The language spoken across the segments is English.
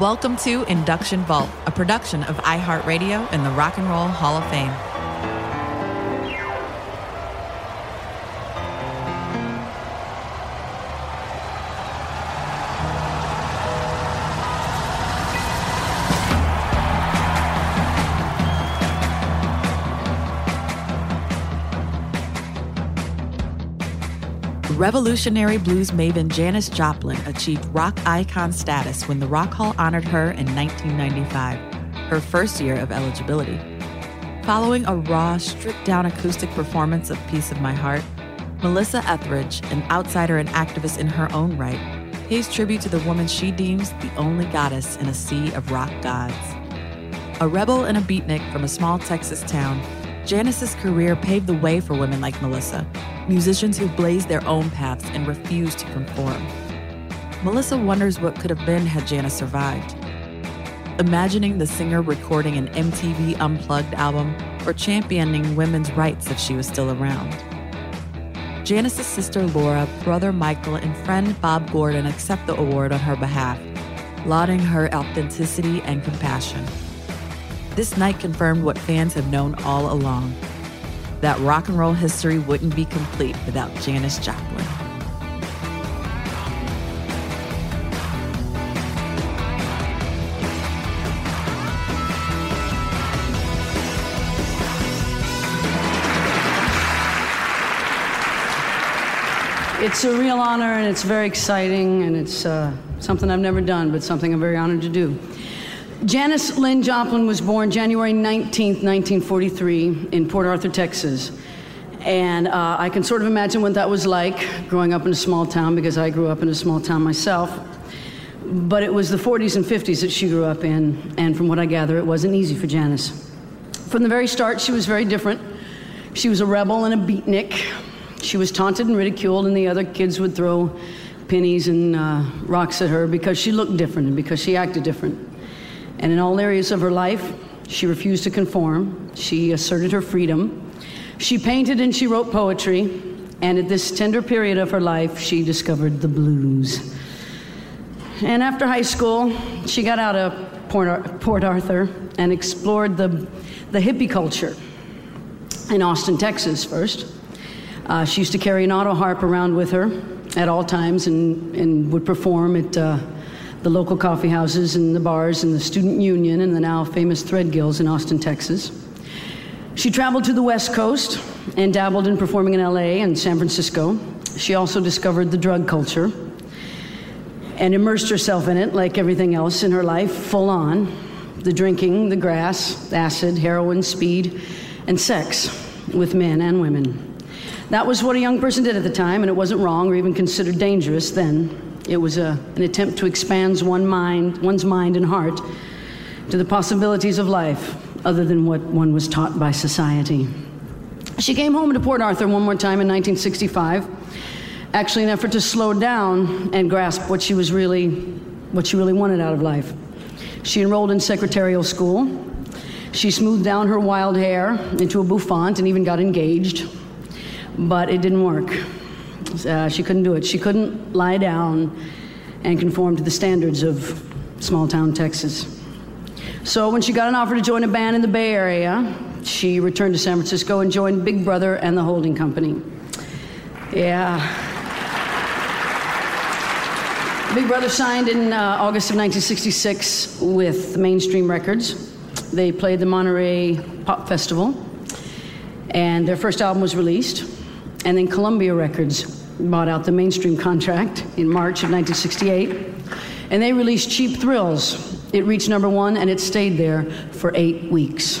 Welcome to Induction Vault, a production of iHeartRadio and the Rock and Roll Hall of Fame. Revolutionary blues maven Janis Joplin achieved rock icon status when the Rock Hall honored her in 1995, her first year of eligibility. Following a raw, stripped down acoustic performance of Piece of My Heart, Melissa Etheridge, an outsider and activist in her own right, pays tribute to the woman she deems the only goddess in a sea of rock gods. A rebel and a beatnik from a small Texas town, Janis's career paved the way for women like Melissa, musicians who blazed their own paths and refused to conform. Melissa wonders what could have been had Janis survived. Imagining the singer recording an MTV Unplugged album or championing women's rights if she was still around. Janis's sister Laura, brother Michael, and friend Bob Gordon accept the award on her behalf, lauding her authenticity and compassion. This night confirmed what fans have known all along that rock and roll history wouldn't be complete without Janis Joplin. It's a real honor and it's very exciting and it's uh, something I've never done, but something I'm very honored to do. Janis Lynn Joplin was born January 19th, 1943, in Port Arthur, Texas. And uh, I can sort of imagine what that was like growing up in a small town because I grew up in a small town myself. But it was the 40s and 50s that she grew up in, and from what I gather, it wasn't easy for Janis. From the very start, she was very different. She was a rebel and a beatnik. She was taunted and ridiculed, and the other kids would throw pennies and uh, rocks at her because she looked different and because she acted different. And in all areas of her life, she refused to conform. She asserted her freedom. She painted and she wrote poetry, and at this tender period of her life, she discovered the blues. And after high school, she got out of Port, Port Arthur and explored the, the hippie culture in Austin, Texas first. Uh, she used to carry an auto harp around with her at all times and, and would perform at uh, the local coffee houses and the bars and the Student Union and the now famous thread Threadgill's in Austin, Texas. She traveled to the West Coast and dabbled in performing in LA and San Francisco. She also discovered the drug culture and immersed herself in it like everything else in her life, full on the drinking, the grass, acid, heroin, speed, and sex with men and women. That was what a young person did at the time, and it wasn't wrong or even considered dangerous then. It was a, an attempt to expand one mind, one's mind and heart to the possibilities of life other than what one was taught by society. She came home to Port Arthur one more time in 1965, actually an effort to slow down and grasp what she was really, what she really wanted out of life. She enrolled in secretarial school. She smoothed down her wild hair into a bouffant and even got engaged, but it didn't work. Uh, she couldn't do it. She couldn't lie down and conform to the standards of small town Texas. So when she got an offer to join a band in the Bay Area, she returned to San Francisco and joined Big Brother and the holding company. Yeah. Big Brother signed in uh, August of 1966 with Mainstream Records. They played the Monterey Pop Festival, and their first album was released. And then Columbia Records bought out the Mainstream contract in March of 1968, and they released Cheap Thrills, it reached number one and it stayed there for eight weeks.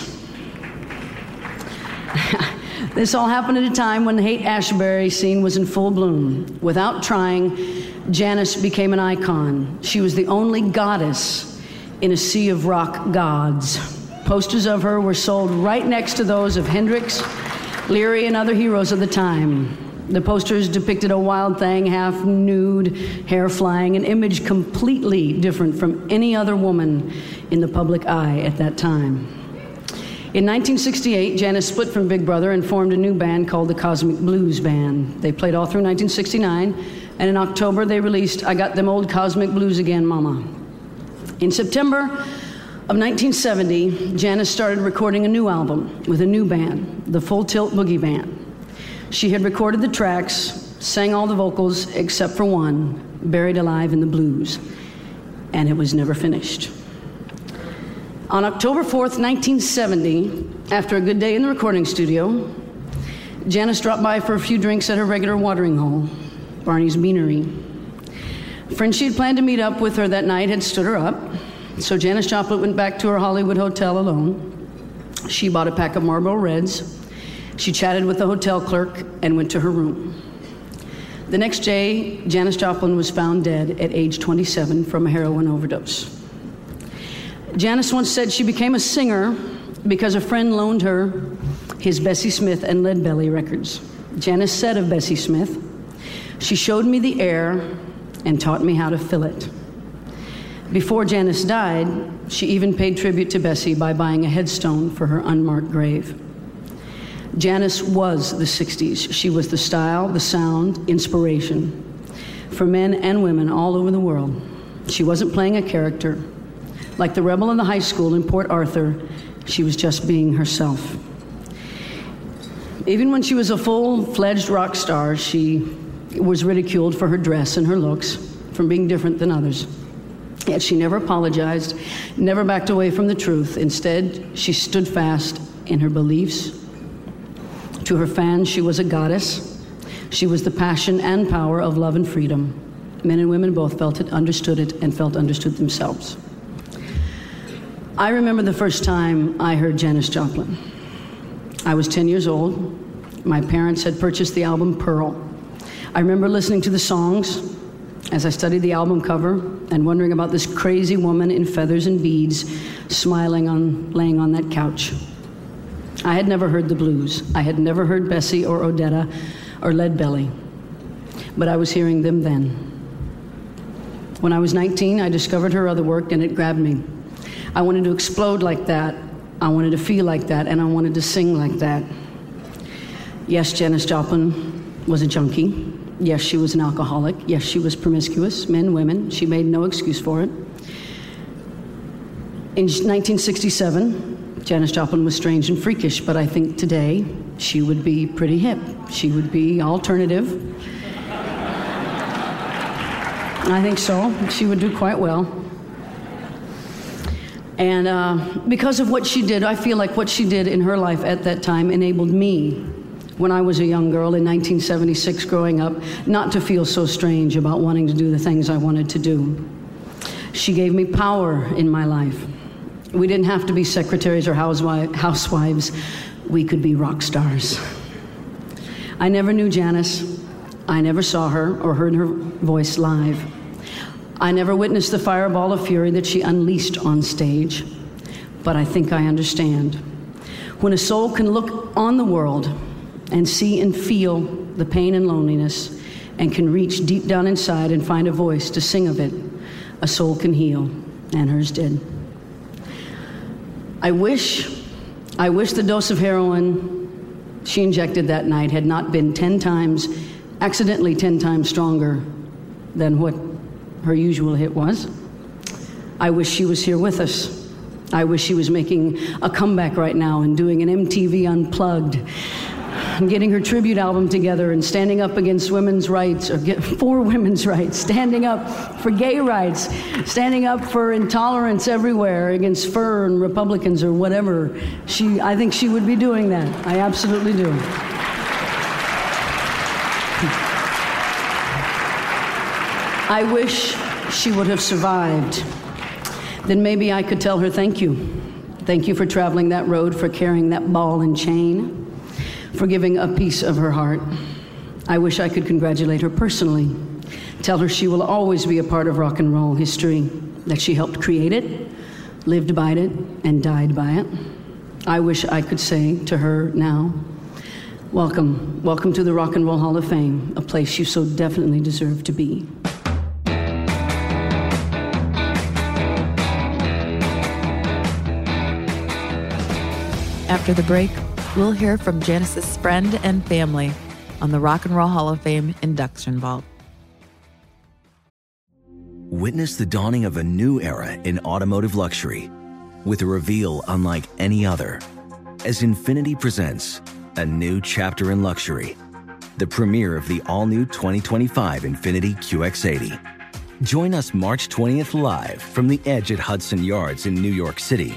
this all happened at a time when the Haight Ashbury scene was in full bloom. Without trying, Janis became an icon. She was the only goddess in a sea of rock gods. Posters of her were sold right next to those of Hendrix, Leary, and other heroes of the time. The posters depicted a wild thing, half nude, hair flying, an image completely different from any other woman in the public eye at that time. In 1968, Janis split from Big Brother and formed a new band called the Cosmic Blues Band. They played all through 1969, and in October they released I Got Them Old Cosmic Blues Again, Mama. In September of 1970, Janis started recording a new album with a new band, the Full Tilt Boogie Band. She had recorded the tracks, sang all the vocals except for one, Buried Alive in the Blues, and it was never finished. On October 4th, 1970, after a good day in the recording studio, Janis dropped by for a few drinks at her regular watering hole, Barney's Beanery. A friend she had planned to meet up with her that night had stood her up, so Janis Joplin went back to her Hollywood hotel alone. She bought a pack of Marlboro Reds she chatted with the hotel clerk and went to her room. The next day, Janis Joplin was found dead at age 27 from a heroin overdose. Janis once said she became a singer because a friend loaned her his Bessie Smith and Lead Belly records. Janis said of Bessie Smith, She showed me the air and taught me how to fill it. Before Janis died, she even paid tribute to Bessie by buying a headstone for her unmarked grave. Janis was the 60s. She was the style, the sound, inspiration for men and women all over the world. She wasn't playing a character. Like the rebel in the high school in Port Arthur, she was just being herself. Even when she was a full fledged rock star, she was ridiculed for her dress and her looks, from being different than others. Yet she never apologized, never backed away from the truth. Instead, she stood fast in her beliefs to her fans, she was a goddess. She was the passion and power of love and freedom. Men and women both felt it, understood it, and felt understood themselves. I remember the first time I heard Janis Joplin. I was 10 years old. My parents had purchased the album Pearl. I remember listening to the songs as I studied the album cover and wondering about this crazy woman in feathers and beads smiling on laying on that couch. I had never heard the blues. I had never heard Bessie or Odetta or Lead Belly, but I was hearing them then. When I was 19, I discovered her other work and it grabbed me. I wanted to explode like that. I wanted to feel like that, and I wanted to sing like that. Yes, Janis Joplin was a junkie. Yes, she was an alcoholic. Yes, she was promiscuous, men, women. She made no excuse for it. In 1967, Janis Joplin was strange and freakish, but I think today she would be pretty hip. She would be alternative. I think so. She would do quite well. And uh, because of what she did, I feel like what she did in her life at that time enabled me, when I was a young girl in 1976 growing up, not to feel so strange about wanting to do the things I wanted to do. She gave me power in my life. We didn't have to be secretaries or housewives, we could be rock stars. I never knew Janis. I never saw her or heard her voice live. I never witnessed the fireball of fury that she unleashed on stage, but I think I understand. When a soul can look on the world and see and feel the pain and loneliness and can reach deep down inside and find a voice to sing of it, a soul can heal, and hers did. I wish, I wish the dose of heroin she injected that night had not been 10 times, accidentally 10 times stronger than what her usual hit was. I wish she was here with us. I wish she was making a comeback right now and doing an MTV Unplugged and getting her tribute album together and standing up against women's rights, or get, for women's rights, standing up for gay rights, standing up for intolerance everywhere against fur and Republicans or whatever. She, I think she would be doing that. I absolutely do. I wish she would have survived. Then maybe I could tell her thank you. Thank you for traveling that road, for carrying that ball and chain for giving a piece of her heart. I wish I could congratulate her personally. Tell her she will always be a part of rock and roll history, that she helped create it, lived by it, and died by it. I wish I could say to her now, Welcome, welcome to the Rock and Roll Hall of Fame, a place you so definitely deserve to be. After the break, we'll hear from Janis's friend and family on the Rock and Roll Hall of Fame induction vault. Witness the dawning of a new era in automotive luxury with a reveal unlike any other as Infiniti presents a new chapter in luxury, the premiere of the all new 2025 Infiniti QX80. Join us March 20th live from the edge at Hudson Yards in New York City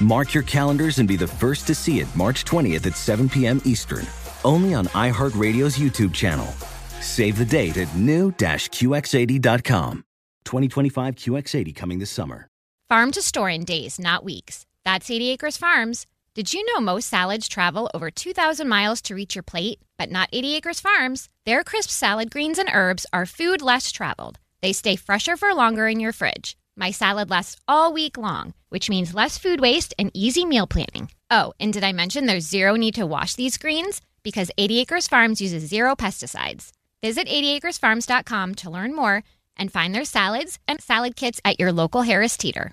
Mark your calendars and be the first to see it March 20th at 7 p.m. Eastern, only on iHeartRadio's YouTube channel. Save the date at new-QX80.com. 2025 QX80 coming this summer. Farm to store in days, not weeks. That's 80 Acres Farms. Did you know most salads travel over 2,000 miles to reach your plate? But not 80 Acres Farms. Their crisp salad greens and herbs are food less traveled. They stay fresher for longer in your fridge. My salad lasts all week long, which means less food waste and easy meal planning. Oh, and did I mention there's zero need to wash these greens? Because 80 Acres Farms uses zero pesticides. Visit 80acresfarms.com to learn more and find their salads and salad kits at your local Harris Teeter.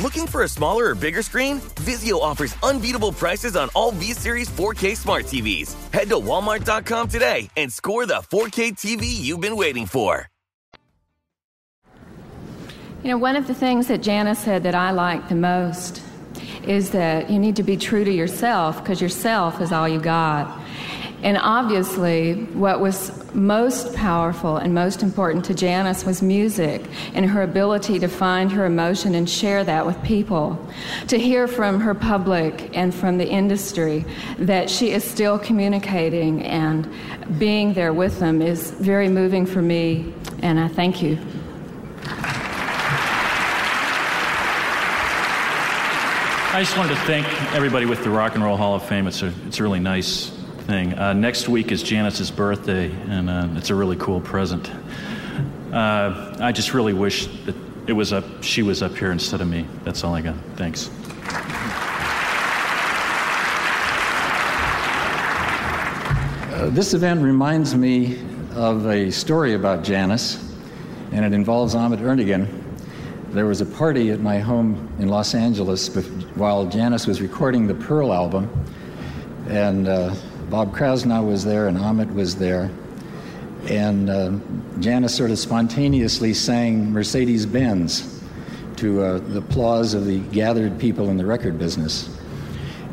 Looking for a smaller or bigger screen? Vizio offers unbeatable prices on all V-Series 4K smart TVs. Head to walmart.com today and score the 4K TV you've been waiting for. You know, one of the things that Janis said that I like the most is that you need to be true to yourself because yourself is all you got. And obviously, what was most powerful and most important to Janis was music and her ability to find her emotion and share that with people. To hear from her public and from the industry that she is still communicating and being there with them is very moving for me, and I thank you. I just wanted to thank everybody with the Rock and Roll Hall of Fame. It's a, it's really nice thing. Uh, next week is Janis's birthday, and uh, it's a really cool present. Uh, I just really wish that it was up, she was up here instead of me. That's all I got. Thanks. Uh, this event reminds me of a story about Janis, and it involves Ahmet Ertegun. There was a party at my home in Los Angeles while Janis was recording the Pearl album, and uh, Bob Krasnow was there and Ahmet was there. And uh, Janis sort of spontaneously sang Mercedes Benz to uh, the applause of the gathered people in the record business.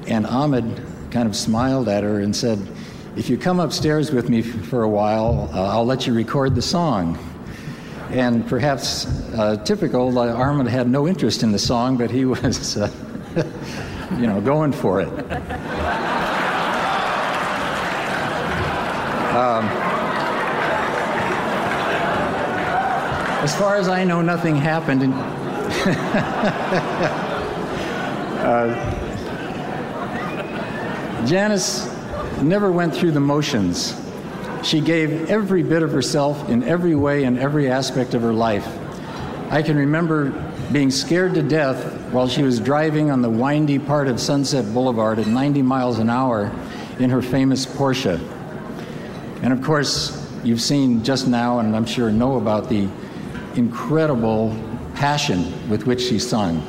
And Ahmet kind of smiled at her and said, If you come upstairs with me for a while, uh, I'll let you record the song. And perhaps uh, typical, uh, Ahmet had no interest in the song, but he was, uh, you know, going for it. Um, as far as I know, nothing happened. Uh, Janis never went through the motions. She gave every bit of herself in every way and every aspect of her life. I can remember being scared to death while she was driving on the windy part of Sunset Boulevard at 90 miles an hour in her famous Porsche. And of course, you've seen just now, and I'm sure know about the incredible passion with which she sung.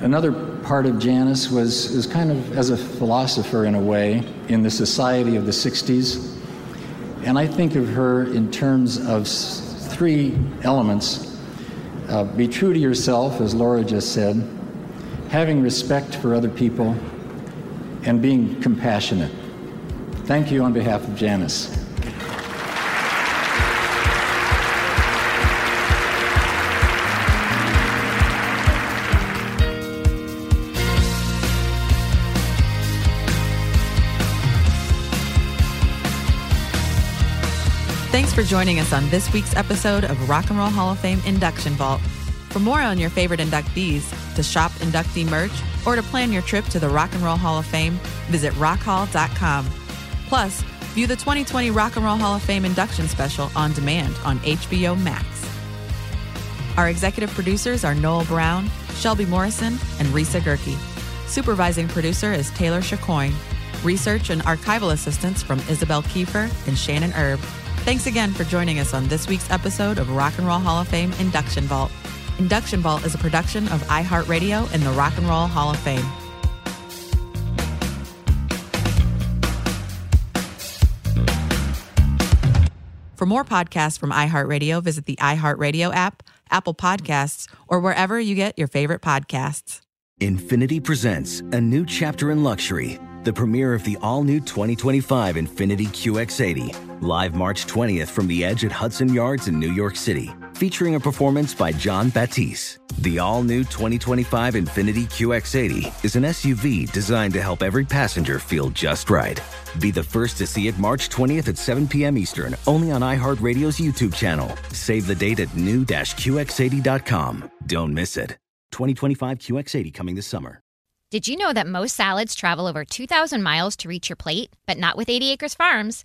Another part of Janis was, was kind of as a philosopher in a way in the society of the 60s. And I think of her in terms of three elements uh, be true to yourself, as Laura just said, having respect for other people, and being compassionate. Thank you on behalf of Janis. Thanks for joining us on this week's episode of Rock and Roll Hall of Fame Induction Vault. For more on your favorite inductees, to shop inductee merch, or to plan your trip to the Rock and Roll Hall of Fame, visit rockhall.com. Plus, view the 2020 Rock and Roll Hall of Fame induction special on demand on HBO Max. Our executive producers are Noel Brown, Shelby Morrison, and Risa Gerke. Supervising producer is Taylor Chicoine. Research and archival assistance from Isabel Kiefer and Shannon Erb. Thanks again for joining us on this week's episode of Rock and Roll Hall of Fame Induction Vault. Induction Vault is a production of iHeartRadio and the Rock and Roll Hall of Fame. For more podcasts from iHeartRadio, visit the iHeartRadio app, Apple Podcasts, or wherever you get your favorite podcasts. Infiniti presents a new chapter in luxury, the premiere of the all new 2025 Infiniti QX80, live March 20th from the edge at Hudson Yards in New York City featuring a performance by Jon Batiste. The all new 2025 Infiniti QX80 is an SUV designed to help every passenger feel just right. Be the first to see it March 20th at 7 p.m. Eastern, only on iHeartRadio's YouTube channel. Save the date at new-QX80.com. Don't miss it. 2025 QX80 coming this summer. Did you know that most salads travel over 2,000 miles to reach your plate? But not with 80 Acres Farms.